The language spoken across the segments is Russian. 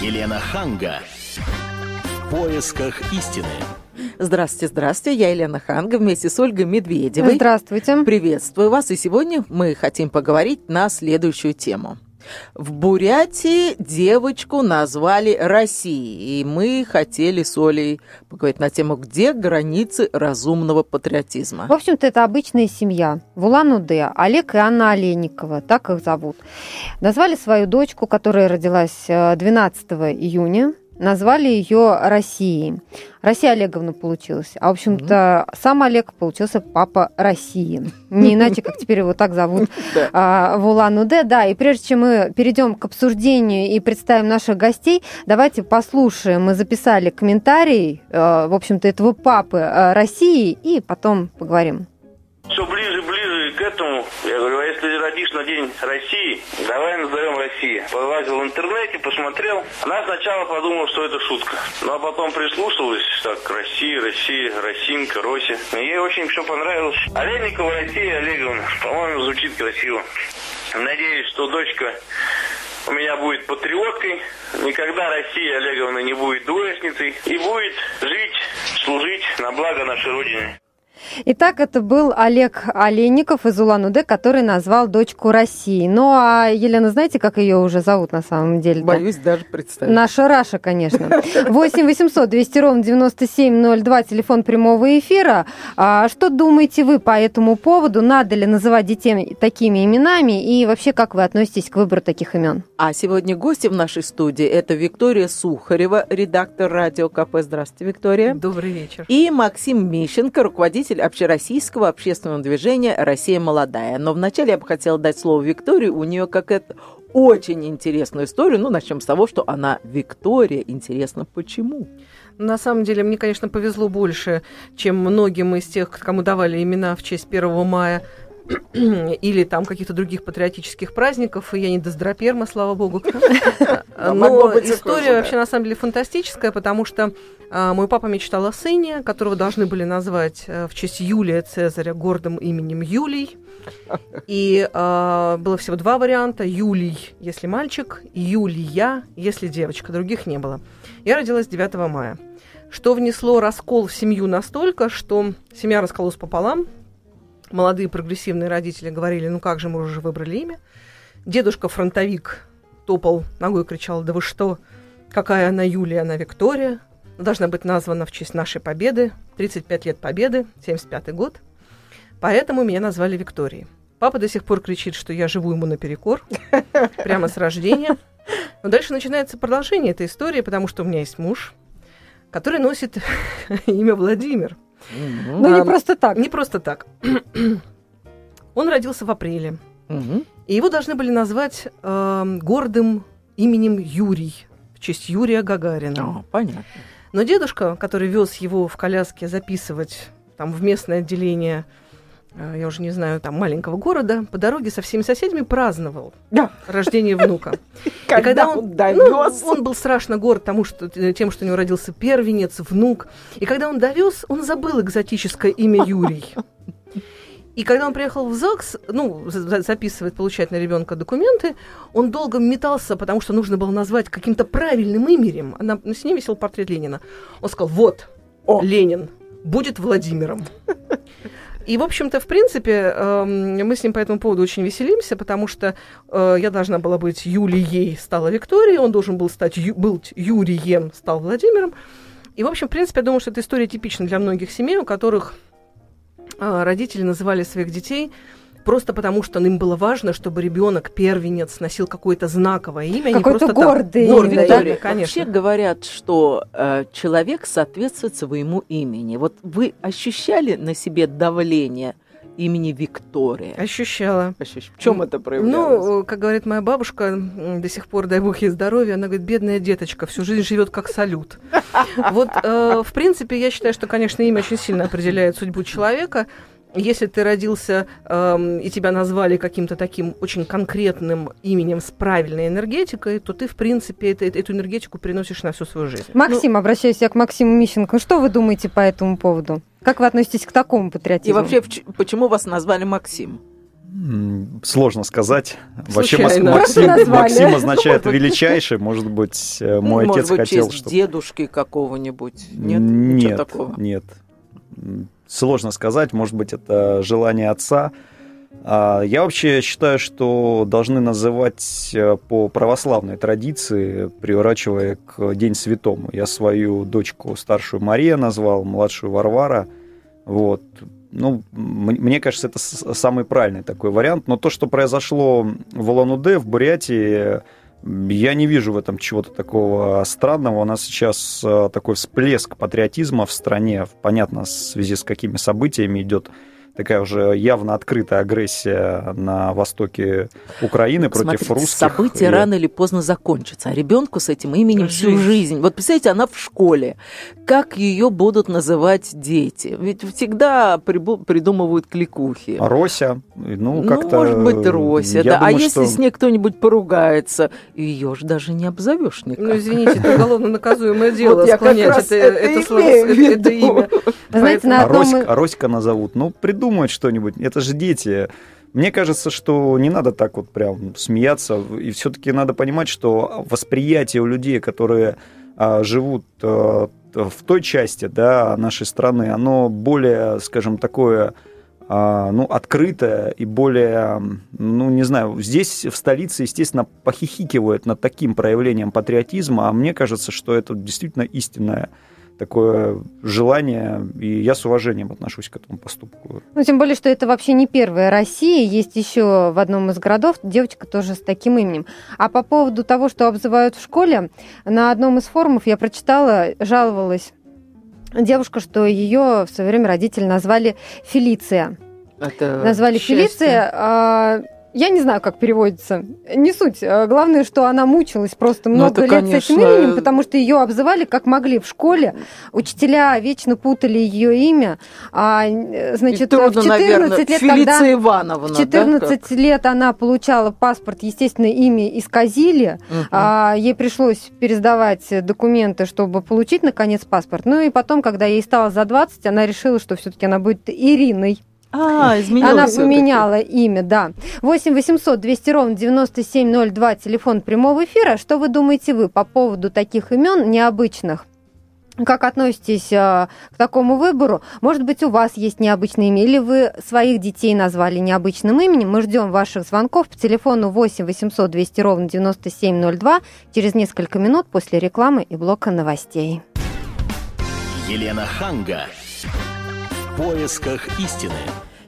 Елена Ханга. В поисках истины. Здравствуйте, здравствуйте. Я Елена Ханга вместе с Ольгой Медведевой. Здравствуйте. Приветствую вас. И сегодня мы хотим поговорить на следующую тему. В Бурятии девочку назвали Россией, и мы хотели с Олей поговорить на тему, где границы разумного патриотизма. В общем-то, это обычная семья. В Улан-Удэ Олег и Анна Олейникова, так их зовут. Назвали свою дочку, которая родилась 12 э, июня назвали ее Россией. Россия Олеговна получилась. А, в общем-то, mm-hmm. сам Олег получился папа России. Не иначе, как теперь его так зовут а, в Улан-Удэ. Да, и прежде чем мы перейдем к обсуждению и представим наших гостей, давайте послушаем. Мы записали комментарий, э, в общем-то, этого папы э, России, и потом поговорим. Все ближе, ближе к этому. Я говорю, а если родишь на День России, давай назовем Россия. Полазил в интернете, посмотрел. Она сначала подумала, что это шутка. Ну, а потом прислушалась, так, Россия, Россия, Росинка, Рося. ей очень все понравилось. Олейникова Россия Олеговна. По-моему, звучит красиво. Надеюсь, что дочка у меня будет патриоткой, никогда Россия Олеговна не будет двоечницей и будет жить, служить на благо нашей Родины. Итак, это был Олег Олейников из Улан-Удэ, который назвал дочку России. Ну, а Елена, знаете, как ее уже зовут на самом деле? Боюсь даже представить. Наша Раша, конечно. 8 800 200 ровно 9702, телефон прямого эфира. А что думаете вы по этому поводу? Надо ли называть детей такими именами? И вообще, как вы относитесь к выбору таких имен? А сегодня гости в нашей студии это Виктория Сухарева, редактор радио КП. Здравствуйте, Виктория. Добрый вечер. И Максим Мищенко, руководитель руководитель общероссийского общественного движения «Россия молодая». Но вначале я бы хотела дать слово Виктории. У нее какая-то очень интересную историю. Ну, начнем с того, что она Виктория. Интересно, почему? На самом деле, мне, конечно, повезло больше, чем многим из тех, кому давали имена в честь 1 мая или там каких-то других патриотических праздников. Я не доздроперма, слава богу. Но история вообще на самом деле фантастическая, потому что а, мой папа мечтал о сыне, которого должны были назвать э, в честь Юлия Цезаря гордым именем Юлий. И э, было всего два варианта. Юлий, если мальчик, и Юлия, если девочка. Других не было. Я родилась 9 мая. Что внесло раскол в семью настолько, что семья раскололась пополам. Молодые прогрессивные родители говорили, ну как же мы уже выбрали имя. Дедушка-фронтовик топал ногой и кричал, да вы что, какая она Юлия, она Виктория должна быть названа в честь нашей победы. 35 лет победы, 75 год. Поэтому меня назвали Викторией. Папа до сих пор кричит, что я живу ему наперекор, прямо с рождения. Но дальше начинается продолжение этой истории, потому что у меня есть муж, который носит имя Владимир. Ну, не просто так. Не просто так. Он родился в апреле. И его должны были назвать э, гордым именем Юрий, в честь Юрия Гагарина. О, понятно. Но дедушка, который вез его в коляске записывать там в местное отделение я уже не знаю, там, маленького города, по дороге со всеми соседями праздновал да. рождение внука. Когда, когда он, довез... Ну, он был страшно горд тому, что, тем, что у него родился первенец, внук. И когда он довез, он забыл экзотическое имя Юрий. И когда он приехал в ЗАГС, ну, записывать, получать на ребенка документы, он долго метался, потому что нужно было назвать каким-то правильным именем. А на, на стене висел портрет Ленина. Он сказал, вот, О. Ленин будет Владимиром. И, в общем-то, в принципе, э, мы с ним по этому поводу очень веселимся, потому что э, я должна была быть Юлией, стала Викторией, он должен был стать ю, был Юрием, стал Владимиром. И, в общем, в принципе, я думаю, что эта история типична для многих семей, у которых а, родители называли своих детей просто потому, что им было важно, чтобы ребенок, первенец, носил какое-то знаковое имя. Какое-то гордое имя. Гордое, да? да, конечно. Вообще говорят, что э, человек соответствует своему имени. Вот вы ощущали на себе давление имени Виктория? Ощущала. Ощущ... В чем это проявлялось? Ну, как говорит моя бабушка, до сих пор, дай бог ей здоровья, она говорит, бедная деточка, всю жизнь живет как салют. Вот, э, в принципе, я считаю, что, конечно, имя очень сильно определяет судьбу человека если ты родился э, и тебя назвали каким-то таким очень конкретным именем с правильной энергетикой, то ты, в принципе, это, эту энергетику приносишь на всю свою жизнь. Максим, ну, обращаюсь я к Максиму Мищенко. Что вы думаете по этому поводу? Как вы относитесь к такому патриотизму? И вообще, почему вас назвали Максим? Сложно сказать. Вообще Максим, Максим означает величайший. Может быть, э, мой ну, отец может быть, хотел, чтобы... дедушки какого-нибудь. Нет, нет, такого? нет. Сложно сказать. Может быть, это желание отца. А, я вообще считаю, что должны называть э, по православной традиции, приурачивая к День Святому. Я свою дочку старшую Мария назвал, младшую Варвара. Вот ну, мне кажется, это самый правильный такой вариант. Но то, что произошло в Улан-Удэ, в Бурятии, я не вижу в этом чего-то такого странного. У нас сейчас э, такой всплеск патриотизма в стране. Понятно, в связи с какими событиями идет такая уже явно открытая агрессия на востоке Украины против смотрите, русских. События и... рано или поздно закончатся, а ребенку с этим именем жизнь. всю жизнь. Вот представляете, она в школе. Как ее будут называть дети? Ведь всегда придумывают кликухи. Рося. Ну, как-то... ну может быть, Рося, да. А думаю, а если что... с ней кто-нибудь поругается, ее же даже не обзовешь никак. Ну, извините, это уголовно наказуемое дело, вот склонять это, это, это, имя. Знаете, на одном... Роська назовут. Ну, придумай придумать что-нибудь. Это же дети. Мне кажется, что не надо так вот прям смеяться. И все-таки надо понимать, что восприятие у людей, которые а, живут а, в той части да, нашей страны, оно более, скажем, такое а, ну, открытое и более, ну, не знаю, здесь в столице, естественно, похихикивают над таким проявлением патриотизма, а мне кажется, что это действительно истинное такое желание, и я с уважением отношусь к этому поступку. Ну, тем более, что это вообще не первая Россия, есть еще в одном из городов девочка тоже с таким именем. А по поводу того, что обзывают в школе, на одном из форумов я прочитала, жаловалась девушка, что ее в свое время родители назвали Фелиция. Это назвали счастье. Фелиция, а я не знаю, как переводится. Не суть. А главное, что она мучилась просто ну, много это, лет конечно... с этим именем, потому что ее обзывали как могли в школе. Учителя вечно путали ее имя. А, значит, трудно, в 14 наверное, лет, Фелиция когда Ивановна, в 14 да, лет она получала паспорт, естественно, имя исказили. Угу. А, ей пришлось пересдавать документы, чтобы получить, наконец, паспорт. Ну и потом, когда ей стало за 20, она решила, что все-таки она будет Ириной. А, изменила Она поменяла имя, да. 8 800 200 ровно 9702, телефон прямого эфира. Что вы думаете вы по поводу таких имен необычных? Как относитесь э, к такому выбору? Может быть, у вас есть необычное имя, или вы своих детей назвали необычным именем? Мы ждем ваших звонков по телефону 8 800 200 ровно 9702 через несколько минут после рекламы и блока новостей. Елена Ханга поисках истины.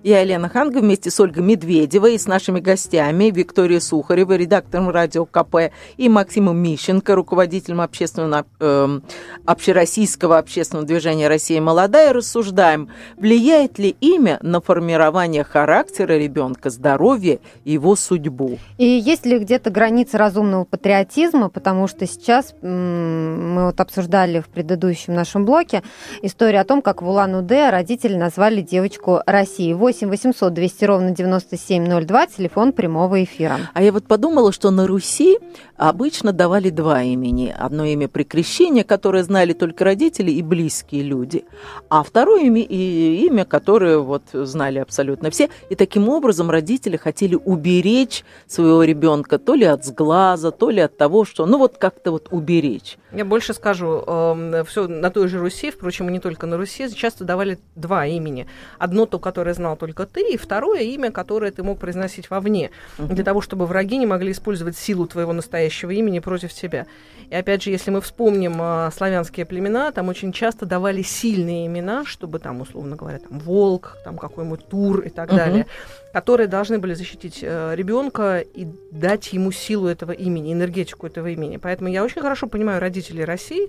Я Елена Ханга вместе с Ольгой Медведевой и с нашими гостями Викторией Сухаревой, редактором радио КП, и Максимом Мищенко, руководителем общественного, э, общероссийского общественного движения «Россия молодая», рассуждаем, влияет ли имя на формирование характера ребенка, здоровье и его судьбу. И есть ли где-то граница разумного патриотизма, потому что сейчас мы вот обсуждали в предыдущем нашем блоке историю о том, как в Улан-Удэ родители назвали девочку Россией. 8 800 200 ровно 9702, телефон прямого эфира. А я вот подумала, что на Руси обычно давали два имени. Одно имя при крещении, которое знали только родители и близкие люди, а второе имя, и имя, которое вот знали абсолютно все. И таким образом родители хотели уберечь своего ребенка то ли от сглаза, то ли от того, что, ну вот как-то вот уберечь. Я больше скажу, э, эм, все на той же Руси, впрочем, и не только на Руси, часто давали два имени. Одно то, которое знал только ты, и второе имя, которое ты мог произносить вовне, угу. для того, чтобы враги не могли использовать силу твоего настоящего имени против тебя. И опять же, если мы вспомним э, славянские племена, там очень часто давали сильные имена, чтобы там, условно говоря, там волк, там какой-нибудь тур и так угу. далее, которые должны были защитить э, ребенка и дать ему силу этого имени, энергетику этого имени. Поэтому я очень хорошо понимаю родителей России,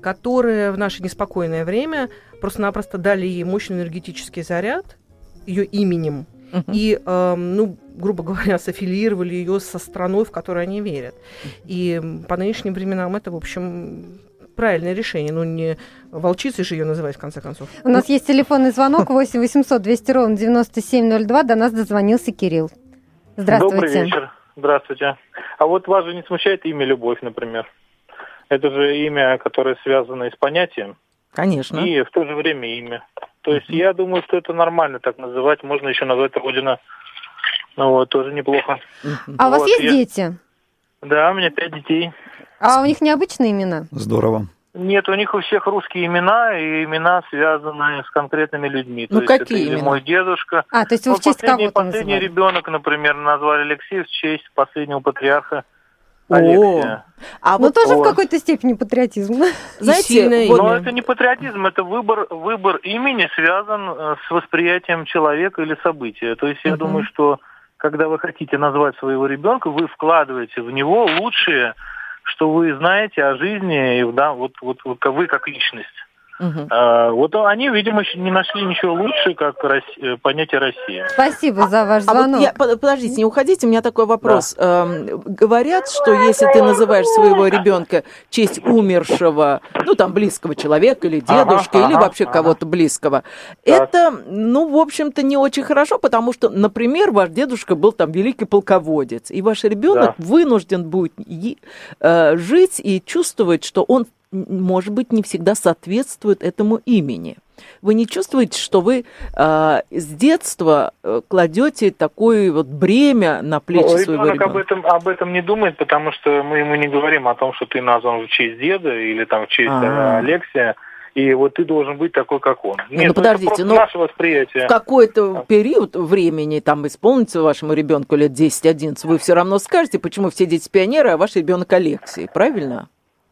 которые в наше неспокойное время просто-напросто дали ей мощный энергетический заряд ее именем. Uh-huh. И, э, ну, грубо говоря, софилировали ее со страной, в которую они верят. И по нынешним временам это, в общем, правильное решение. Ну, не волчицей же ее называть, в конце концов. У нас есть телефонный звонок 8 800 200 ровно 9702. До нас дозвонился Кирилл. Здравствуйте. Добрый вечер. Здравствуйте. А вот вас же не смущает имя Любовь, например? Это же имя, которое связано и с понятием. Конечно. И в то же время имя. То есть я думаю, что это нормально так называть. Можно еще назвать Родина Ну Вот, тоже неплохо. А у вас Вот, есть я- дети? Да, у меня пять детей. А у них необычные имена? Здорово. Нет, у них у всех русские имена, и имена связаны с конкретными людьми. Ну, То есть какие это или имена? мой дедушка. А, то есть вы Ну, в честь последний, кого-то последний называли? ребенок, например, назвали Алексей в честь последнего патриарха Алексия. а Ну, вот, тоже в вот. какой-то степени патриотизм. знаете, вот- Но имя. это не патриотизм, это выбор, выбор имени связан э, с восприятием человека или события. То есть я Мгм. думаю, что когда вы хотите назвать своего ребенка, вы вкладываете в него лучшее, что вы знаете о жизни, и да, вот, вот, вот вы как личность. Мгм. А, вот они, видимо, еще не нашли ничего лучше, как э, понятие Россия. Спасибо за ваш А вот звонок. я, под- подождите, не уходите, у меня такой вопрос. Эм, говорят, что если ты называешь своего ребенка честь умершего, ну там близкого человека или Ага, дедушки, или ага, вообще ага. кого-то близкого, это, ну, в общем-то, не очень хорошо, потому что, например, ваш дедушка был там великий полководец, и ваш ребенок вынужден будет е- э, жить и чувствовать, что он, может быть, не всегда соответствует этому имени. Вы не чувствуете, что вы э, с детства э, кладете такое вот бремя на плечи Ну, своего ребенок об ребенка? этом, об этом не думает, потому что мы ему не говорим о том, что ты назван в честь деда или там в честь э, А. Алексия, и вот ты должен быть такой, как он. ну, Нет, это подождите, ну, наше восприятие. В какой-то период времени, там исполнится вашему ребенку лет 10-11, вы все равно скажете, почему все дети пионеры, а ваш ребенок Алексей, правильно?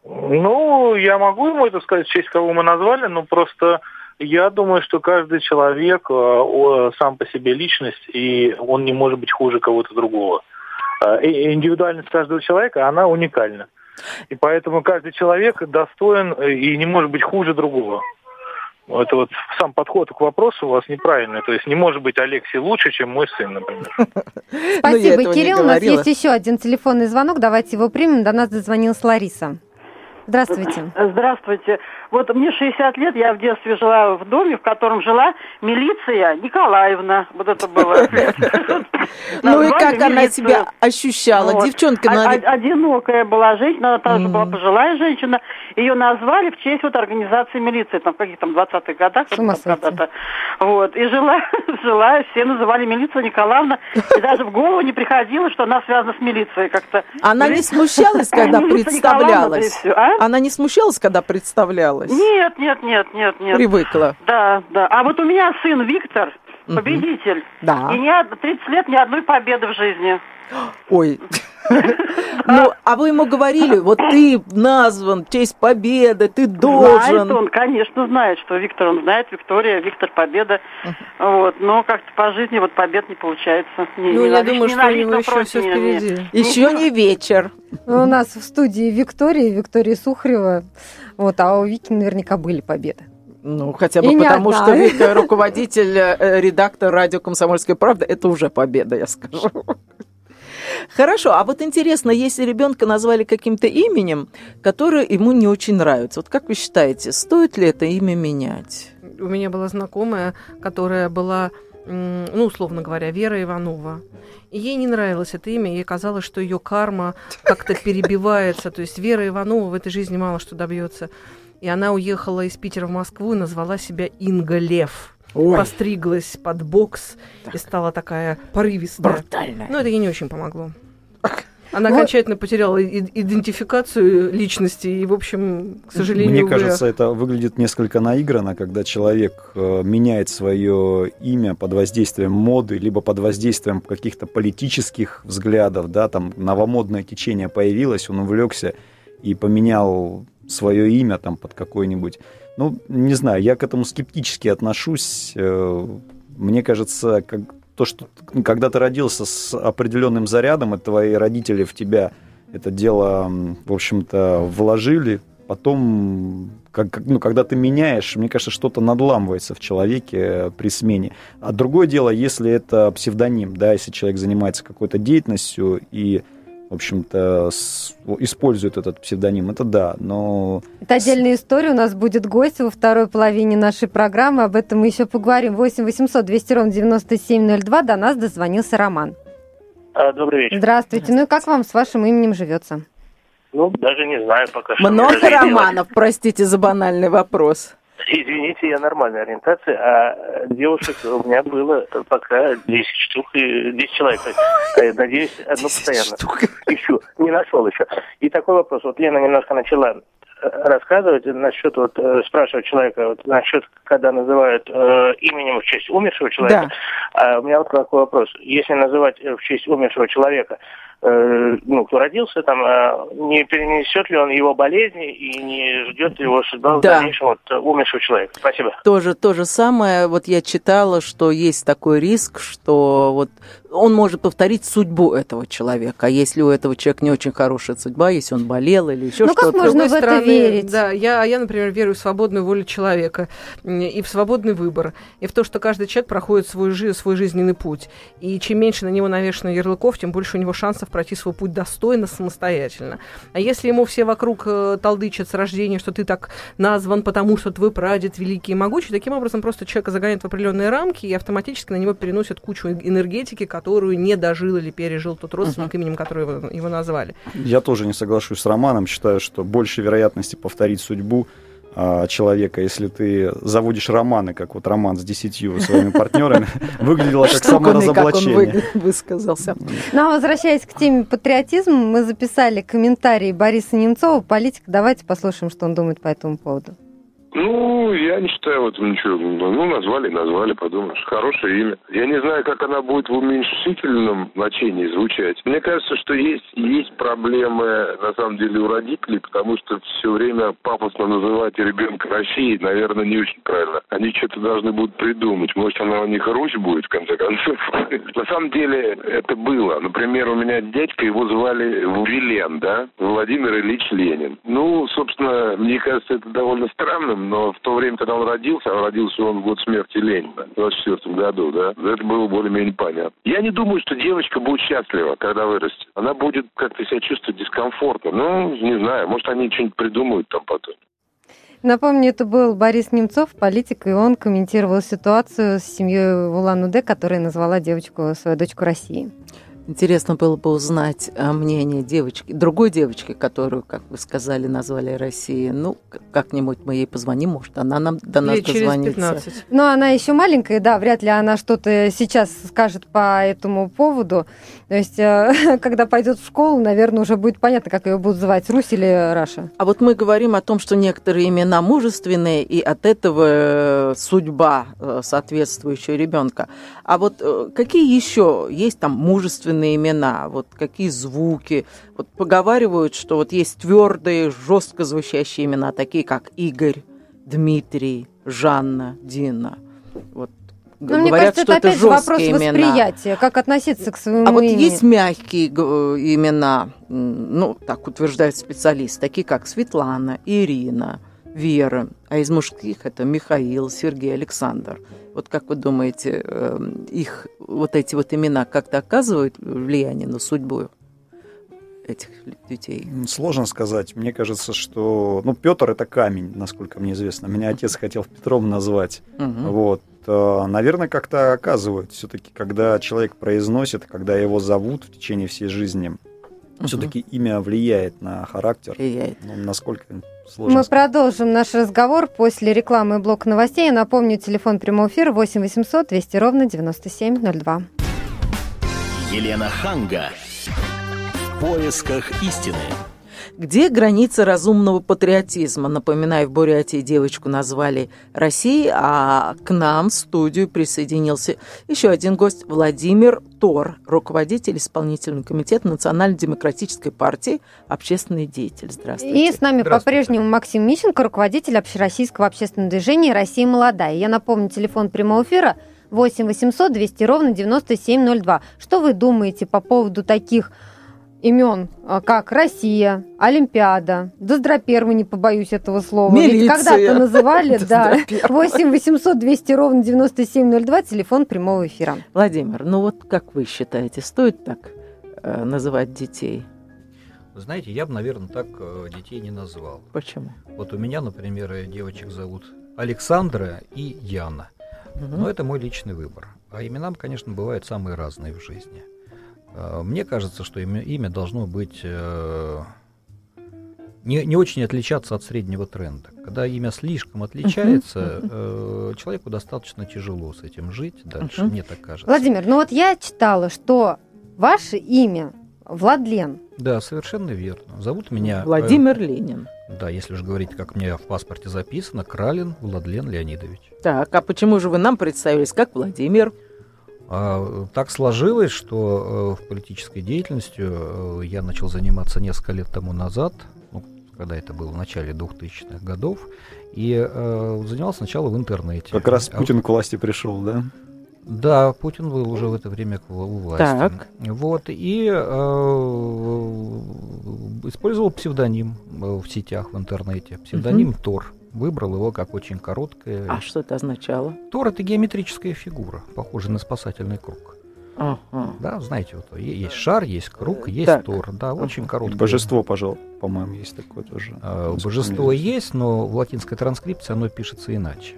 Ну, я могу ему это сказать, в честь кого мы назвали, но просто я думаю, что каждый человек э, сам по себе личность, и он не может быть хуже кого-то другого. Э, и Индивидуальность каждого человека, она уникальна. И поэтому каждый человек достоин э, и не может быть хуже другого. Это вот сам подход к вопросу у вас неправильный. То есть не может быть Алексей лучше, чем мой сын, например. Ну, Спасибо, не Кирилл. У нас есть еще один телефонный звонок. Давайте его примем. До нас дозвонилась Лариса. Здравствуйте. Здравствуйте. Вот мне 60 лет, я в детстве жила в доме, в котором жила милиция Николаевна. Вот это было. Ну и как она себя ощущала? Девчонка, на... о- Одинокая была женщина, она тоже была пожилая женщина. Ее назвали в честь вот организации милиции, там в каких там 20-х годах. Когда-то. Вот. И жила, жила, все называли милицию Николаевна. И даже в голову не приходило, что она связана с милицией как-то. она не смущалась, когда представлялась? а? Она не смущалась, когда представлялась? Нет, нет, нет, нет, нет. Привыкла. Да, да. А вот у меня сын Виктор. Победитель. Да. И ни од- 30 лет ни одной победы в жизни. Ой. Ну, а вы ему говорили, вот ты назван в честь победы, ты Знает должен. он, конечно, знает, что Виктор, он знает, Виктория, Виктор Победа. Вот, но как-то по жизни вот побед не получается. Не, Ну, не я на- думаю, не что у него еще все не- не- впереди. Еще не вечер. У нас в студии Виктория, Виктория Сухарева. Вот, а у Вики наверняка были победы. Ну, хотя И бы не потому, что Вика руководитель, э, редактор радио «Комсомольская правда», это уже победа, я скажу. Хорошо, а вот интересно, если ребенка назвали каким-то именем, которое ему не очень нравится, вот как вы считаете, стоит ли это имя менять? У меня была знакомая, которая была, ну, условно говоря, Вера Иванова. И ей не нравилось это имя, ей казалось, что ее карма как-то перебивается. То есть Вера Иванова в этой жизни мало что добьется. И она уехала из Питера в Москву и назвала себя Инга Лев. Постриглась под бокс и стала такая порывистая. Брутальная. Но это ей не очень помогло. Она Ну, окончательно потеряла идентификацию личности и, в общем, к сожалению, Мне уже- кажется, это выглядит несколько наигранно, когда человек э, меняет свое имя под воздействием моды, либо под воздействием каких-то политических взглядов, да, там новомодное течение появилось, он увлекся и поменял свое имя там под какое-нибудь. Ну, не знаю, я к этому скептически отношусь. Э, Мне кажется, как то, что когда ты родился с определенным зарядом, и твои родители в тебя это дело, в общем-то, вложили, потом, как- ну, когда ты меняешь, мне кажется, что-то надламывается в человеке э, при смене. А другое дело, если это псевдоним, да, если человек занимается какой-то деятельностью и, в общем-то, с- использует этот псевдоним, это да, но Это отдельная история. У нас будет гость во второй половине нашей программы. Об этом мы еще поговорим. 8 800 200 ровно 9702. До нас дозвонился Роман. А, Добрый вечер. Здравствуйте. Ну и как вам с вашим именем живется? Ну, даже не знаю пока что. Много и делать. романов, простите за банальный вопрос. Извините, я нормальной ориентации, а девушек у меня было пока 10 штук и 10 человек. Э, надеюсь, одну постоянно. Ищу. Не нашел еще. И такой вопрос. Вот Лена немножко начала рассказывать насчет вот э, спрашивать человека вот, насчет когда называют э, именем в честь умершего человека. Да. А у меня вот такой вопрос: если называть в честь умершего человека, Э, ну, кто родился там, э, не перенесет ли он его болезни и не ждет ли его судьба да. в дальнейшем от умершего человека. Спасибо. Тоже то же самое. Вот я читала, что есть такой риск, что вот он может повторить судьбу этого человека. А если у этого человека не очень хорошая судьба, если он болел или еще ну, что-то. Ну, как можно в это стороны, верить? Да, я, я, например, верю в свободную волю человека и в свободный выбор, и в то, что каждый человек проходит свой, жи- свой жизненный путь. И чем меньше на него навешено ярлыков, тем больше у него шансов пройти свой путь достойно, самостоятельно. А если ему все вокруг э, толдычат с рождения, что ты так назван, потому что твой прадед великий и могучий, таким образом просто человека загоняют в определенные рамки и автоматически на него переносят кучу энергетики, которую не дожил или пережил тот родственник, uh-huh. именем которого его, его назвали. Я тоже не соглашусь с Романом, считаю, что больше вероятности повторить судьбу человека, если ты заводишь романы, как вот роман с десятью своими партнерами, выглядело как саморазоблачение. высказался. Ну, а возвращаясь к теме патриотизма, мы записали комментарий Бориса Немцова, политик. Давайте послушаем, что он думает по этому поводу. Ну, я не считаю в этом ничего. Ну, назвали, назвали, подумаешь. Хорошее имя. Я не знаю, как она будет в уменьшительном значении звучать. Мне кажется, что есть, есть проблемы, на самом деле, у родителей, потому что все время пафосно называть ребенка Россией, наверное, не очень правильно. Они что-то должны будут придумать. Может, она у них Русь будет, в конце концов. На самом деле, это было. Например, у меня дядька, его звали Вилен, да? Владимир Ильич Ленин. Ну, собственно, мне кажется, это довольно странно но в то время, когда он родился, а родился он в год смерти Ленина, в 24 году, да, это было более-менее понятно. Я не думаю, что девочка будет счастлива, когда вырастет. Она будет как-то себя чувствовать дискомфортно. Ну, не знаю, может, они что-нибудь придумают там потом. Напомню, это был Борис Немцов, политик, и он комментировал ситуацию с семьей Улан-Удэ, которая назвала девочку, свою дочку России. Интересно было бы узнать э, мнение девочки, другой девочки, которую, как вы сказали, назвали Россией. Ну, как-нибудь мы ей позвоним, может, она нам до нас Или дозвонится. Ну, она еще маленькая, да, вряд ли она что-то сейчас скажет по этому поводу. То есть, э, когда пойдет в школу, наверное, уже будет понятно, как ее будут звать, Русь или Раша. А вот мы говорим о том, что некоторые имена мужественные, и от этого э, судьба соответствующая ребенка. А вот какие еще есть там мужественные собственные имена, вот какие звуки. Вот поговаривают, что вот есть твердые, жестко звучащие имена, такие как Игорь, Дмитрий, Жанна, Дина. Вот ну, говорят, мне кажется, что это, опять же вопрос имена. восприятия, как относиться к своему А вот имени. есть мягкие имена, ну, так утверждают специалисты, такие как Светлана, Ирина, Вера, а из мужских это Михаил, Сергей, Александр. Вот как вы думаете, эм, их вот эти вот имена как-то оказывают влияние на судьбу этих детей? Сложно сказать. Мне кажется, что... Ну, Петр это камень, насколько мне известно. Меня отец хотел Петром назвать. Угу. Вот. Э, наверное, как-то оказывают. Все-таки, когда человек произносит, когда его зовут в течение всей жизни, угу. все-таки имя влияет на характер. Влияет. Ну, насколько Сложно Мы продолжим наш разговор после рекламы и блока новостей. Я напомню, телефон прямого эфира 8 800 200 ровно 9702. Елена Ханга. В поисках истины. Где граница разумного патриотизма? Напоминаю, в Бурятии девочку назвали Россией, а к нам в студию присоединился еще один гость Владимир Тор, руководитель исполнительного комитета Национально-демократической партии, общественный деятель. Здравствуйте. И с нами по-прежнему Максим Мищенко, руководитель общероссийского общественного движения «Россия молодая». Я напомню, телефон прямого эфира 8 800 200 ровно 9702. Что вы думаете по поводу таких имен, а, как Россия, Олимпиада, Доздропермы, не побоюсь этого слова. Милиция. Ведь когда-то называли, да, 8 800 200 ровно 9702, телефон прямого эфира. Владимир, ну вот как вы считаете, стоит так э, называть детей? Вы знаете, я бы, наверное, так э, детей не назвал. Почему? Вот у меня, например, девочек зовут Александра и Яна. Угу. Но это мой личный выбор. А имена, конечно, бывают самые разные в жизни. Э, мне кажется, что имя, имя должно быть э, не, не очень отличаться от среднего тренда. Когда имя слишком отличается, э, человеку достаточно тяжело с этим жить дальше, мне так кажется. Владимир, ну вот я читала, что ваше имя Владлен. Да, совершенно верно. Зовут меня... э, Владимир Ленин. да, если уж говорить, как мне в паспорте записано, Кралин Владлен Леонидович. Так, а почему же вы нам представились как Владимир? А, так сложилось, что э, в политической деятельности э, я начал заниматься несколько лет тому назад, ну, когда это было в начале 2000-х годов, и э, занимался сначала в интернете. Как раз А Путин к власти пришел, да? Да, Путин был уже в это время к- у власти. Так. Вот, и э, использовал псевдоним в сетях, в интернете. Псевдоним Тор. Выбрал его как очень короткое. А что это означало? Тор это геометрическая фигура, похожая на спасательный круг. Ага. Да, знаете, вот есть шар, есть круг, есть Так. Тор. Да, очень И короткое. божество, пожалуй, по-моему, есть такое тоже. А, Божество есть, но в латинской транскрипции оно пишется иначе.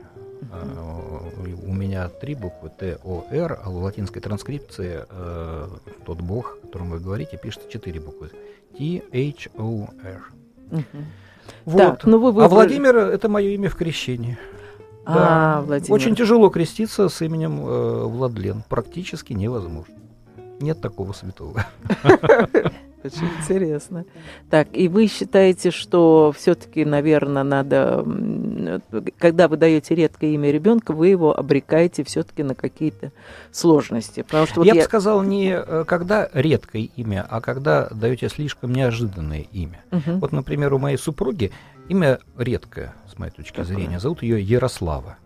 А, У меня три буквы Т, О, Р, а в латинской транскрипции э, тот бог, о котором вы говорите, пишется четыре буквы. Т, H, O, R. Мгм. Вот. Так, ну вы А выбрали- Владимир это мое имя в крещении. А, Владимир. Очень тяжело креститься с именем э, Владлен. Практически невозможно. Нет такого святого. Очень интересно. Так, и вы считаете, что все-таки, наверное, надо, когда вы даете редкое имя ребенка, вы его обрекаете все-таки на какие-то сложности. Потому что вот я, я, бы сказал, не э, когда редкое имя, а когда даете слишком неожиданное имя. Мгм. Вот, например, у моей супруги имя редкое, с моей точки зрения. Зовут ее Ярослава.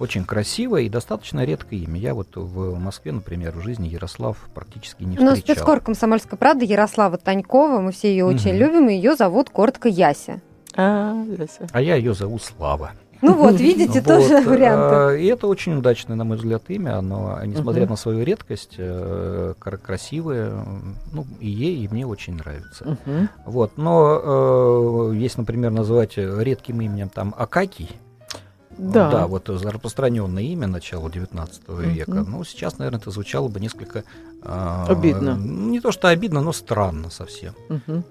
Очень красивое и достаточно редкое имя. Я вот в Москве, например, в жизни Ярослав практически не Ну, встречал. спецкор «Комсомольской правды» Ярослава Танькова, мы все ее очень Мгм. любим, и ее зовут коротко Яся. А, Яся. А я ее зову Слава. Ну вот, видите, тоже варианты. э, И это очень удачное, на мой взгляд, имя. Оно, несмотря на свою редкость, э, кра- красивое. Ну, и ей, и мне очень нравится. Вот, но э, если, например, называть редким именем там Акакий, Да. да, вот распространенное имя начала 19 века, Мгм. ну, сейчас, наверное, это звучало бы несколько... э, Обидно. Не то, что обидно, но странно совсем.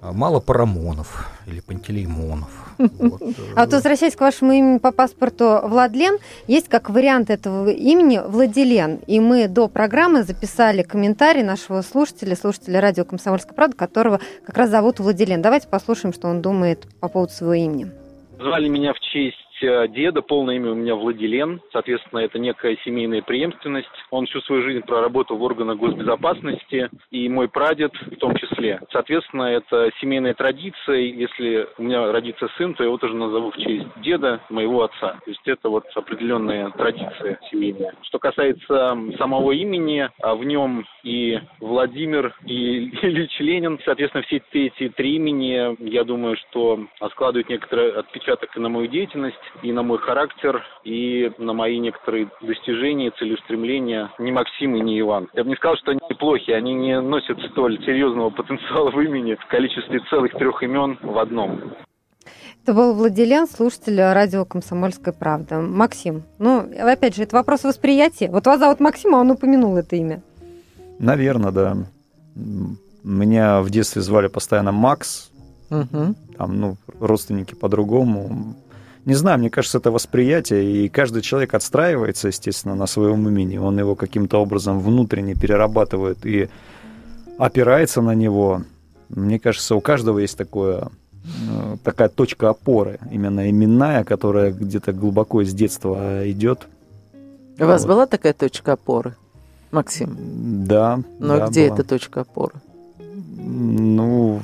А, Мало Парамонов или Пантелеймонов. Вот, э, А вот возвращаясь к вашему имени по паспорту Владлен, есть как вариант этого имени Владилен. И мы до программы записали комментарий нашего слушателя, слушателя радио «Комсомольская правда», которого как раз зовут Владилен. Давайте послушаем, что он думает по поводу своего имени. Звали меня в честь деда, полное имя у меня Владилен, соответственно, это некая семейная преемственность. Он всю свою жизнь проработал в органах госбезопасности, и мой прадед в том числе. Соответственно, это семейная традиция, если у меня родится сын, то я его тоже назову в честь деда, моего отца. То есть это вот определенная традиция семейная. Что касается самого имени, а в нем и Владимир, и Ильич Ленин, соответственно, все эти три имени, я думаю, что складывают некоторый отпечаток на мою деятельность, и на мой характер, и на мои некоторые достижения, целеустремления. Ни Максим и не Иван. Я бы не сказал, что они плохи, они не носят столь серьезного потенциала в имени в количестве целых трех имен в одном. Это был Владилен, слушатель радио «Комсомольская правда». Максим, ну, опять же, это вопрос восприятия. Вот вас зовут Максим, а он упомянул это имя. Наверное, да. Меня в детстве звали постоянно Макс, Мгм. там, ну, родственники по-другому. Не знаю, мне кажется, это восприятие, и каждый человек отстраивается, естественно, на своем имени. Он его каким-то образом внутренне перерабатывает и опирается на него. Мне кажется, у каждого есть такое, э, такая точка опоры, именно именная, которая где-то глубоко из детства идет. У вас Вот. была такая точка опоры, Максим? Да. Но да, где была. эта точка опоры? Ну,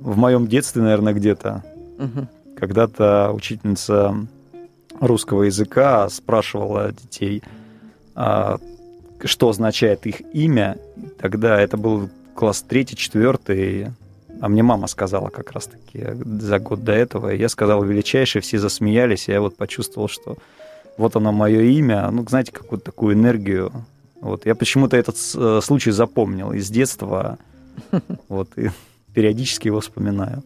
в моем детстве, наверное, где-то. Мгм. Когда-то учительница русского языка спрашивала детей, а, что означает их имя. Тогда это был класс третий, четвертый, а мне мама сказала как раз-таки за год до этого. И я сказал величайший, все засмеялись, и я вот почувствовал, что вот оно мое имя, ну, знаете, какую-то такую энергию. Вот. Я почему-то этот э, случай запомнил из детства, вот, и периодически его вспоминаю.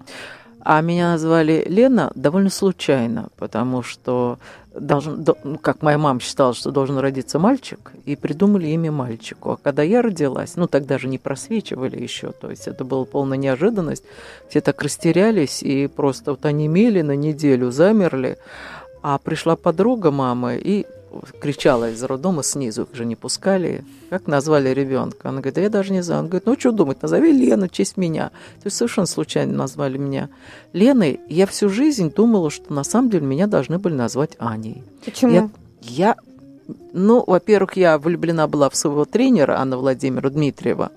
А меня назвали Лена довольно случайно, потому что должен, до- как моя мама считала, что должен родиться мальчик, и придумали имя мальчику. А когда я родилась, ну тогда же не просвечивали еще, то есть это была полная неожиданность. Все так растерялись и просто вот онемели на неделю, замерли. А пришла подруга мамы и кричала из роддома снизу, их же не пускали. Как назвали ребенка? Она говорит, да я даже не знаю. Он говорит, ну что думать, назови Лену в честь меня. То есть совершенно случайно назвали меня Леной. Я всю жизнь думала, что на самом деле меня должны были назвать Аней. Почему? Я, я ну, во-первых, я влюблена была в своего тренера Анна Владимира Дмитриева.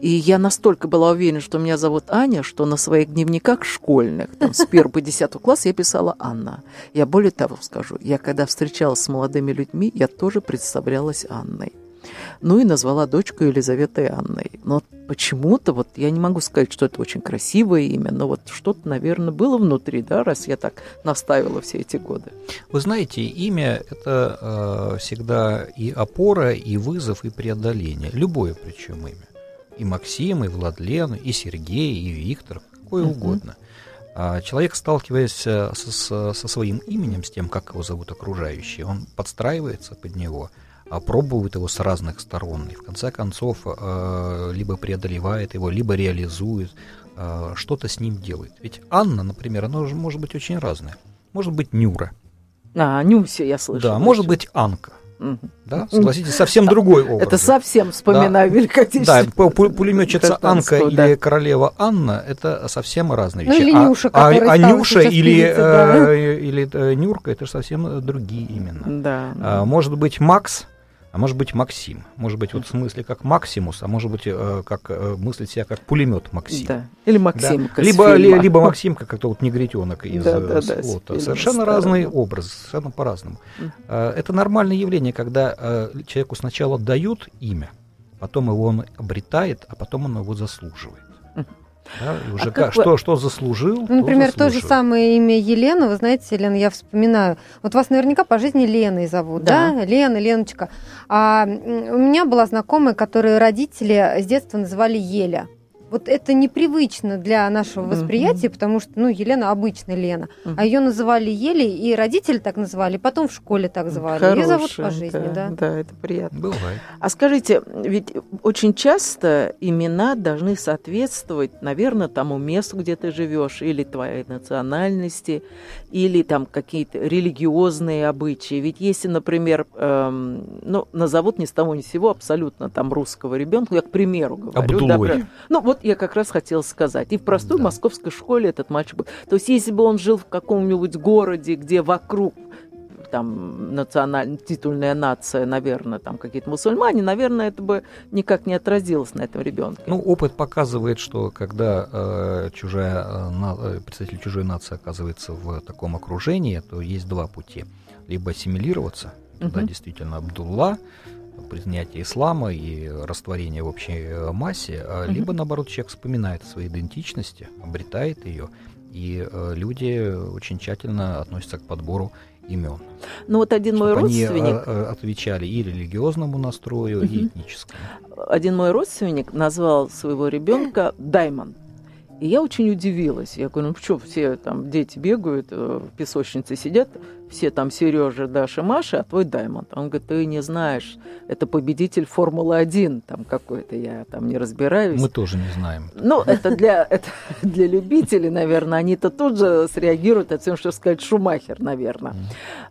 И я настолько была уверена, что меня зовут Аня, что на своих дневниках школьных, там, с 1 по 10 класс, я писала Анна. Я более того скажу, я когда встречалась с молодыми людьми, я тоже представлялась Анной. Ну и назвала дочку Елизаветой Анной. Но почему-то, вот я не могу сказать, что это очень красивое имя, но вот что-то, наверное, было внутри, да, раз я так наставила все эти годы. Вы знаете, имя это э, всегда и опора, и вызов, и преодоление. Любое причем имя. И Максим, и Владлен, и Сергей, и Виктор, какое Мгм. угодно. А человек, сталкиваясь э, со, со- со своим именем, с тем, как его зовут окружающие, он подстраивается под него, а пробует его с разных сторон. И в конце концов э, либо преодолевает его, либо реализует, э, что-то с ним делает. Ведь Анна, например, она уже может быть очень разная. Может быть Нюра, А, Нюся, я слышала. да, может быть Анка. Да, согласитесь, совсем другой образ. Это совсем вспоминаю Да. Да, пулеметчица Анка гражданскую, или да. королева Анна это совсем разные Ну, вещи. или а, Нюша, а- а стала Нюша или, певицей, да. э, или э, Нюрка это же совсем другие имена. Да. А, может быть Макс, а может быть Максим. Может быть вот в смысле как Максимус, а может быть э, как э, мыслить себя как пулемет Максим. Да. Или Да. Максимка. с Либо, ли- либо Максимка, как-то вот негритенок из Да, э, да, да, слота. Совершенно старого. разные образы, совершенно по-разному. Мгм. Э, Это нормальное явление, когда э, человеку сначала дают имя, потом его он обретает, а потом он его заслуживает. Да, и уже А ка- как что, что заслужил, Ну, например, то то же самое имя Елена, вы знаете, Елена, я вспоминаю. Вот вас наверняка по жизни Леной зовут, да? Да. Лена, Леночка. А у меня была знакомая, которую родители с детства называли Еля. Вот это непривычно для нашего восприятия, потому что, ну, Елена обычно Лена. Мгм. А ее называли Елей, и родители так называли, потом в школе так звали. Ее зовут по Хорошая, жизни, да. Да, это приятно. Бывает. А скажите, ведь очень часто имена должны соответствовать, наверное, тому месту, где ты живешь, или твоей национальности, или там какие-то религиозные обычаи. Ведь если, например, эм, ну, назовут ни с того ни с сего абсолютно там русского ребенка, я к примеру говорю. да, Абдулой. про- ну, вот я как раз хотела сказать. И в простой Да. московской школе этот мальчик был. То есть, если бы он жил в каком-нибудь городе, где вокруг там национальная титульная нация, наверное, там какие-то мусульмане, наверное, это бы никак не отразилось на этом ребенке. Ну, опыт показывает, что когда э, чужая, э, на- э, представитель чужой нации оказывается в таком окружении, то есть два пути. Либо ассимилироваться, тогда Мгм. действительно Абдулла, принятие ислама и растворение в общей э, массе, а либо, наоборот, человек вспоминает о своей идентичности, обретает ее, и э, люди очень тщательно относятся к подбору имен. Ну вот один мой они родственник, э, э, отвечали и религиозному настрою, и этническому. один мой родственник назвал своего ребенка Даймон. И я очень удивилась. Я говорю, ну что, все там дети бегают, э, в песочнице сидят, все там Сережа, Даша, Маша, а твой Даймонд. Он говорит, ты не знаешь, это победитель Формулы-1 там какой-то, я там не разбираюсь. Мы тоже не знаем. Ну, это для, это для любителей, наверное. Они-то тут же среагируют, от всем, что сказать Шумахер, наверное.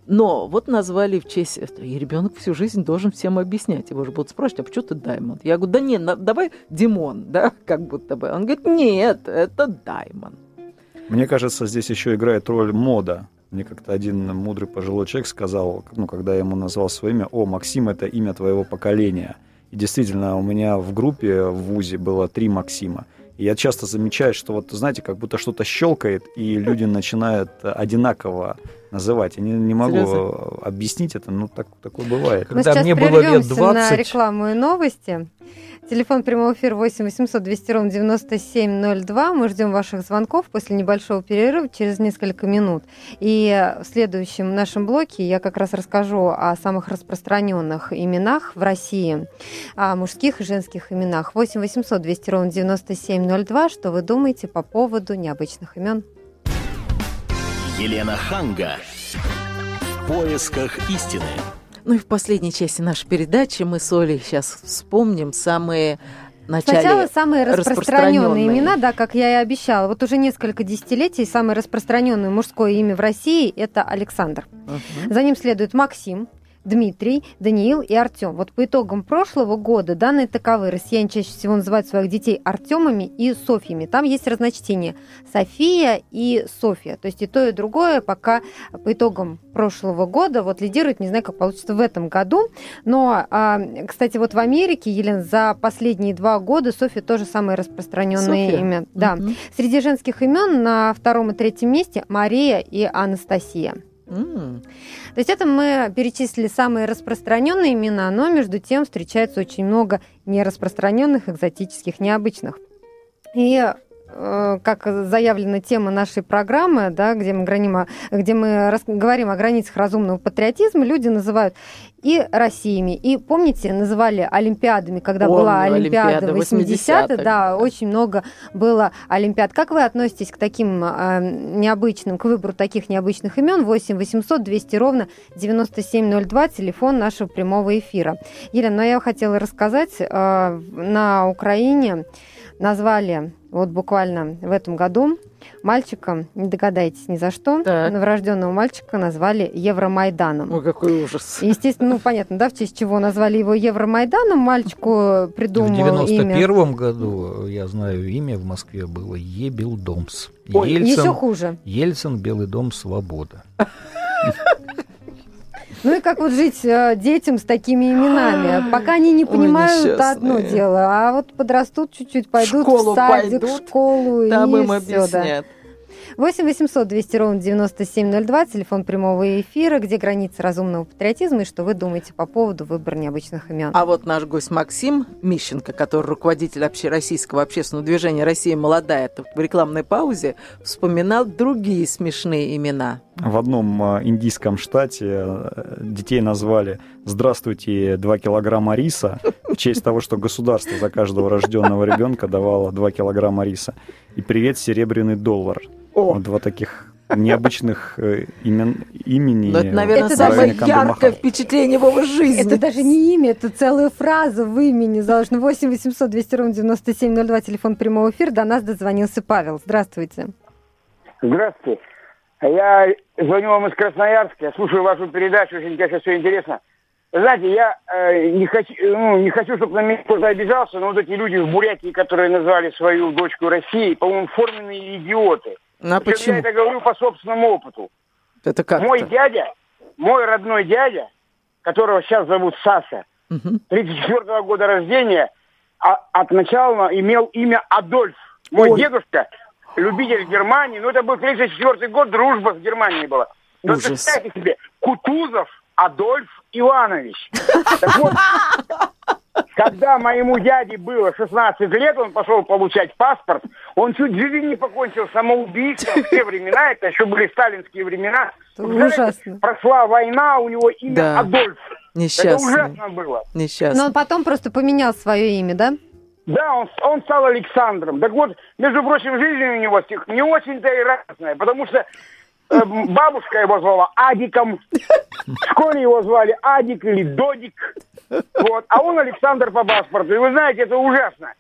Но вот назвали в честь этого. И ребенок всю жизнь должен всем объяснять. Его же будут спрашивать, а почему ты Даймонд? Я говорю, да не, давай Димон, да, как будто бы. Он говорит, нет, это Даймонд. Мне кажется, здесь еще играет роль мода. Мне как-то один мудрый пожилой человек сказал, ну, когда я ему назвал свое имя, «О, Максим, это имя твоего поколения». И действительно, у меня в группе в ВУЗе было три Максима. И я часто замечаю, что вот, знаете, как будто что-то щелкает, и люди начинают одинаково называть. Я не, не могу Серьезно? объяснить это, но так, такое бывает. Мы Когда мне было лет прервемся на 20, рекламу и новости. Телефон прямого эфира 8 800 200 ровно 9702. Мы ждем ваших звонков после небольшого перерыва через несколько минут. И в следующем нашем блоке я как раз расскажу о самых распространенных именах в России, о мужских и женских именах. 8 800 200 ровно 9702. Что вы думаете по поводу необычных имен? Елена Ханга. В поисках истины. Ну и в последней части нашей передачи мы с Олей сейчас вспомним самые начале Сначала самые распространенные имена, да, как я и обещала. Вот уже несколько десятилетий самое распространенное мужское имя в России – это Александр. Угу. За ним следует Максим, Дмитрий, Даниил и Артем. Вот по итогам прошлого года данные таковы. Россияне чаще всего называют своих детей Артемами и Софьями. Там есть разночтение София и Софья. То есть и то, и другое пока по итогам прошлого года вот лидирует. Не знаю, как получится в этом году. Но, а, кстати, вот в Америке, Елена, за последние два года Софья тоже самое распространенное Софья? имя. Да. Угу. Среди женских имен на втором и третьем месте Мария и Анастасия. Mm. То есть это мы перечислили самые распространенные имена, но между тем встречается очень много нераспространенных, экзотических, необычных. И как заявлена тема нашей программы, да, где мы, о, где мы рас, говорим о границах разумного патриотизма, люди называют и Россиями. И помните, называли Олимпиадами, когда Помню, была Олимпиада 80 да, да, очень много было Олимпиад. Как вы относитесь к таким э, необычным, к выбору таких необычных имен? 8 800 200 ровно 9702, телефон нашего прямого эфира. Елена, ну я хотела рассказать, э, на Украине назвали вот буквально в этом году мальчика, не догадайтесь ни за что, так. новорожденного мальчика назвали Евромайданом. Ой, какой ужас. Естественно, ну понятно, да, в честь чего назвали его Евромайданом, мальчику придумал В 91 году, я знаю, имя в Москве было Ебилдомс. Ой, Ельцин, еще хуже. Ельцин, Белый дом, Свобода. Ну и как вот жить э, детям с такими именами? Пока они не понимают, Ой, одно дело, а вот подрастут чуть-чуть, пойдут в, в садик, пойдут, в школу там и им все, да. 8 800 200 ровно 9702, телефон прямого эфира, где границы разумного патриотизма и что вы думаете по поводу выбора необычных имен. А вот наш гость Максим Мищенко, который руководитель общероссийского общественного движения «Россия молодая», в рекламной паузе вспоминал другие смешные имена. В одном а, индийском штате э, детей назвали «Здравствуйте, 2 килограмма риса» в честь того, что государство за каждого рожденного ребенка давало 2 килограмма риса. И «Привет, серебряный доллар». О. Два таких необычных э, имен, имени. Но это, наверное, это самое яркое впечатление в его жизни. Это даже не имя, это целая фраза в имени заложена. 8 800 200 ровно 9702, телефон прямого эфира. До нас дозвонился Павел. Здравствуйте. Здравствуйте. Я звоню вам из Красноярска, я слушаю вашу передачу, очень, конечно, все интересно. Знаете, я э, не, хочу, ну, не хочу, чтобы на меня кто-то обижался, но вот эти люди в Бурятии, которые назвали свою дочку Россией, по-моему, форменные идиоты. Ну, а почему? Я это говорю по собственному опыту. Это как? Мой дядя, мой родной дядя, которого сейчас зовут Саша, угу. 34 -го года рождения, а, от начала имел имя Адольф. Мой Ой. дедушка, любитель Германии, ну это был 34 год, дружба с Германией была. Но представьте себе, Кутузов Адольф Иванович. Так вот, когда моему дяде было 16 лет, он пошел получать паспорт, он чуть жизнь не покончил самоубийством. В те времена, это еще были сталинские времена. Ужасно. Прошла война, у него имя да. Адольф. Несчастный. Это ужасно было. Несчастный. Но он потом просто поменял свое имя, да? Да, он, он стал Александром. Так вот, между прочим, жизнь у него не очень-то и разная, потому что э, бабушка его звала Адиком, в школе его звали Адик или Додик, вот, а он Александр по паспорту. И вы знаете, это ужасно.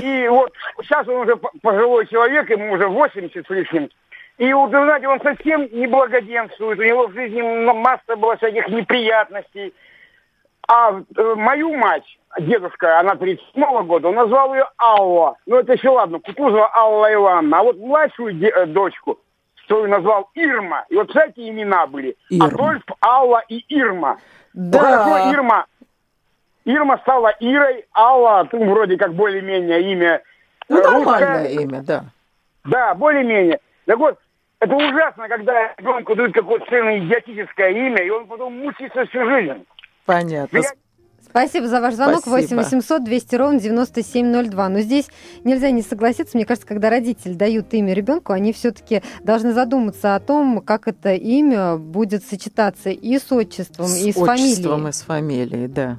И вот сейчас он уже пожилой человек, ему уже 80 с лишним. И вот, вы знаете, он совсем не благоденствует, у него в жизни масса было всяких неприятностей. А э, мою мать, дедушка, она 37 года, он назвал ее Алла. Ну, это еще ладно, Кутузова Алла Ивановна. А вот младшую де- э, дочку свою назвал Ирма. И вот, кстати, имена были. Ирма. Адольф, Алла и Ирма. Да. Ну, хорошо, Ирма. Ирма стала Ирой, Алла, ну, вроде как более-менее имя Ну, нормальное имя, да. Да, более-менее. Так вот, это ужасно, когда ребенку дают какое-то совершенно идиотическое имя, и он потом мучается всю жизнь. Понятно. Я... Спасибо за ваш звонок. Спасибо. 8 800 200 ровно 9702. Но здесь нельзя не согласиться. Мне кажется, когда родители дают имя ребенку, они все-таки должны задуматься о том, как это имя будет сочетаться и с отчеством, с и с фамилией. С отчеством и с фамилией, да.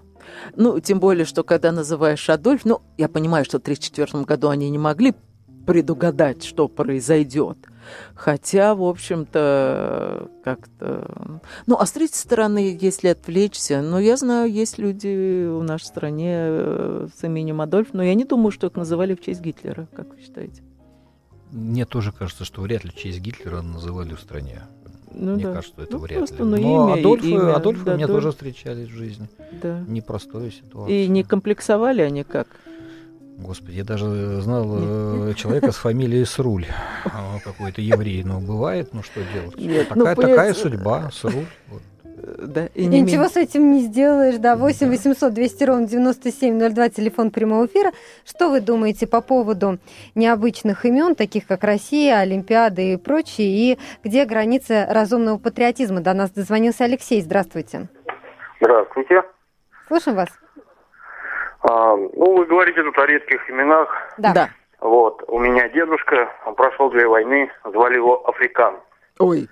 Ну, тем более, что когда называешь Адольф, ну, я понимаю, что в 1934 году они не могли предугадать, что произойдет. Хотя, в общем-то, как-то... Ну, а с третьей стороны, если отвлечься, ну, я знаю, есть люди в нашей стране э, с именем Адольф, но я не думаю, что их называли в честь Гитлера, как вы считаете? Мне тоже кажется, что вряд ли в честь Гитлера называли в стране. Ну, Мне да. кажется, это Ну, вряд просто, ли. ну, Но имя и Адольфы, имя, Адольфы да, у меня да. тоже встречались в жизни. Да. Непростая ситуация. И не комплексовали они как? Господи, я даже знал э, человека с фамилией Сруль. А, Какой-то еврей. Ну, бывает, ну что делать? Нет, ну, такая, такая понимаете, судьба, Сруль. Вот. Да, и И не ничего менее- с этим не сделаешь, да, 8 800 200 ровно 9702, телефон прямого эфира. Что вы думаете по поводу необычных имен, таких как Россия, Олимпиада и прочие, и где граница разумного патриотизма? До нас дозвонился Алексей, здравствуйте. Здравствуйте. Слушаем вас. А, ну, вы говорите тут о редких именах. Да. Вот, у меня дедушка, он прошел две войны, звали его Африкан. Ой,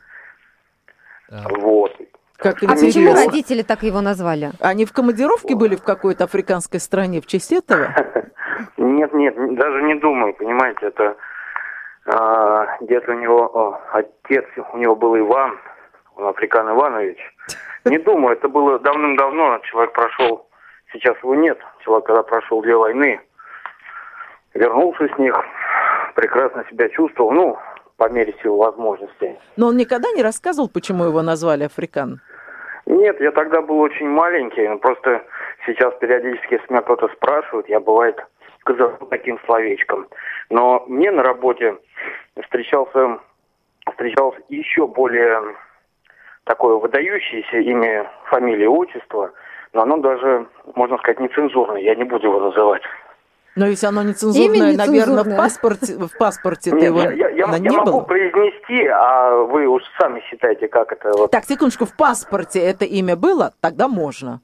Вот. Как А почему интересно. родители так его назвали? Они в командировке были в какой-то африканской стране в честь этого? Нет, нет, даже не думаю, понимаете, это а, дед у него, о, отец у него был Иван, он Африкан Иванович. Не думаю, это было давным-давно, человек прошел, сейчас его нет, человек когда прошел две войны, вернулся с них, прекрасно себя чувствовал, ну, по мере сил возможностей. Но он никогда не рассказывал, почему его назвали африкан? Нет, я тогда был очень маленький, просто сейчас периодически, если меня кто-то спрашивает, я бывает сказал таким словечком. Но мне на работе встречался, встречалось еще более такое выдающееся имя, фамилия, отчество, но оно даже, можно сказать, нецензурное, я не буду его называть. Но если оно нецензурное, наверное, в паспорте, в паспорте Нет, его я, я- я- на- я не могу было. произнести, а вы уж сами считайте, как это вот. Так, секундочку, в паспорте это имя было, тогда можно.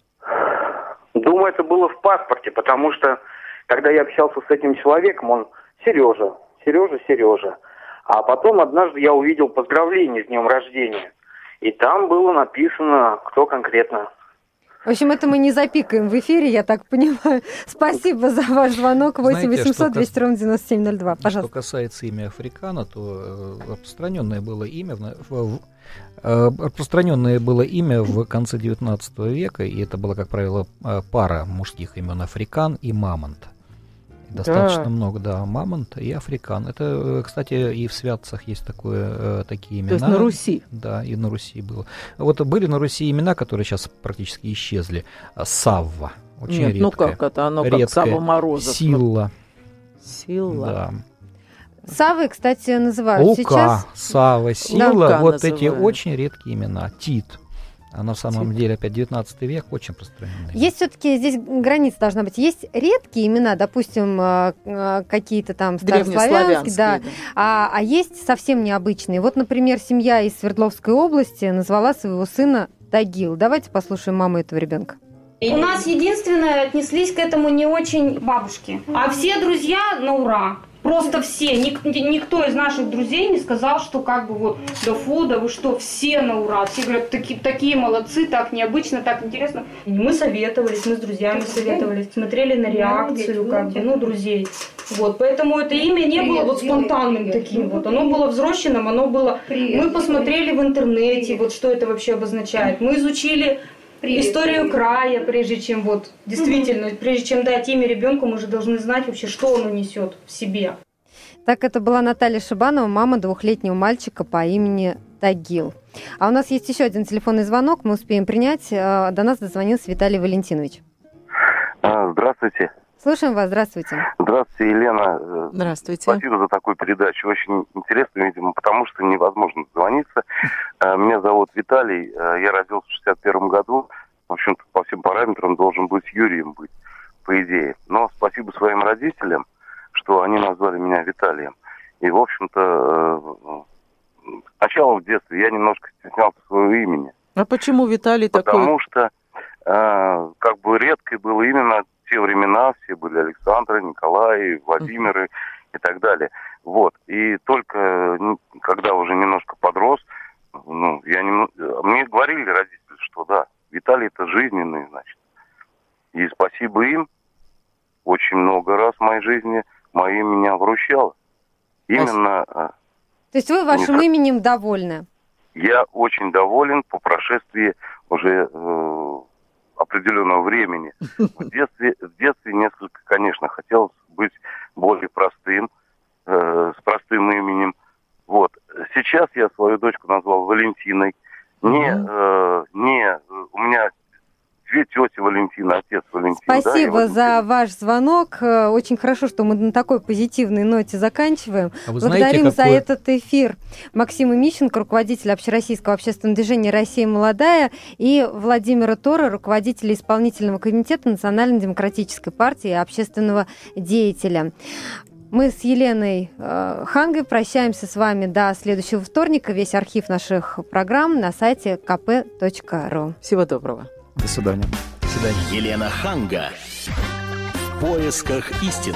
Думаю, это было в паспорте, потому что когда я общался с этим человеком, он Сережа, Сережа, Сережа. А потом однажды я увидел поздравление с днем рождения. И там было написано, кто конкретно. В общем, это мы не запикаем в эфире, я так понимаю. Спасибо за ваш звонок. 8 Знаете, 800 что 200 ровно 9702. Что Пожалуйста. касается имя Африкана, то э, распространенное было имя в, э, распространенное было имя в конце 19 века, и это была, как правило, э, пара мужских имен Африкан и Мамонт. Достаточно Да. много, да, Мамонт и Африкан. Это, э, кстати, и в Святцах есть такое, э, такие имена. То есть на Руси. Да, и на Руси было. Вот были на Руси имена, которые сейчас практически исчезли. А, Савва. Очень Нет, ну редкое. как это, оно как Редкое. Савва Морозов. Сила. Сила. Да. Савы, кстати, называют Лука, сейчас. Сава, Сила, Лука вот эти называют. очень редкие имена. Тит. А на самом деле, опять 19 век очень распространенный. Есть все-таки здесь граница должна быть. Есть редкие имена, допустим, э, э, какие-то там старославянские, да, Древнеславянские, а, а есть совсем необычные. Вот, например, семья из Свердловской области назвала своего сына Тагил. Давайте послушаем маму этого ребенка. У нас единственное отнеслись к этому не очень бабушки. А все друзья на ура. Просто все. Ник- никто из наших друзей не сказал, что как бы вот, да фу, да вы что, все на ура. Все говорят, такие, такие молодцы, так необычно, так интересно. Мы советовались, мы с друзьями советовались, смотрели на реакцию, как бы, ну, друзей. Вот, поэтому это имя не было вот спонтанным таким вот. Оно было взросленным, оно было... Мы посмотрели в интернете, вот что это вообще обозначает. Мы изучили историю края, прежде чем вот действительно, прежде чем дать имя ребенку, мы же должны знать вообще, что он унесет в себе. Так это была Наталья Шибанова, мама двухлетнего мальчика по имени Тагил. А у нас есть еще один телефонный звонок, мы успеем принять. Э, До нас дозвонился Виталий Валентинович. А, Здравствуйте. Слушаем вас, здравствуйте. Здравствуйте, Елена. Э, Здравствуйте. Спасибо за такую передачу. Очень интересно, видимо, потому что невозможно дозвониться. Э, Меня зовут Виталий. Э, Я родился в 61 году. В общем-то, по всем параметрам должен быть Юрием быть, по идее. Но спасибо своим родителям, что они назвали меня Виталием. И, в общем-то, сначала в детстве я немножко стеснялся своего имени. А почему Виталий такой? Потому что э, как бы редкое было именно те времена, все были Александры, Николаи, Владимиры и так далее. Вот. И только когда уже немножко подрос, ну, я не, мне говорили родители, что да, Виталий это жизненный, значит. И спасибо им, очень много раз в моей жизни мое имя меня вручало. То есть вы вашим Не- именем довольны? Я очень доволен по прошествии уже э, определенного времени. В детстве, в детстве несколько, конечно, хотелось быть более простым, э, с простым именем. Вот. Сейчас я свою дочку назвал Валентиной. Не, э, не, э, у меня две тети Валентина, отец Валентин. да, Спасибо вот за ваш звонок. Э, Очень хорошо, что мы на такой позитивной ноте заканчиваем. А вы Благодарим знаете, за какое- этот эфир Максима Мищенко, руководитель общероссийского общественного движения «Россия молодая», и Владимира Тора, руководителя исполнительного комитета Национальной демократической партии и общественного деятеля. Мы с Еленой э, Хангой прощаемся с вами до следующего вторника. Весь архив наших программ на сайте kp.ru. Всего доброго. До свидания. До свидания. Елена Ханга. В поисках истины.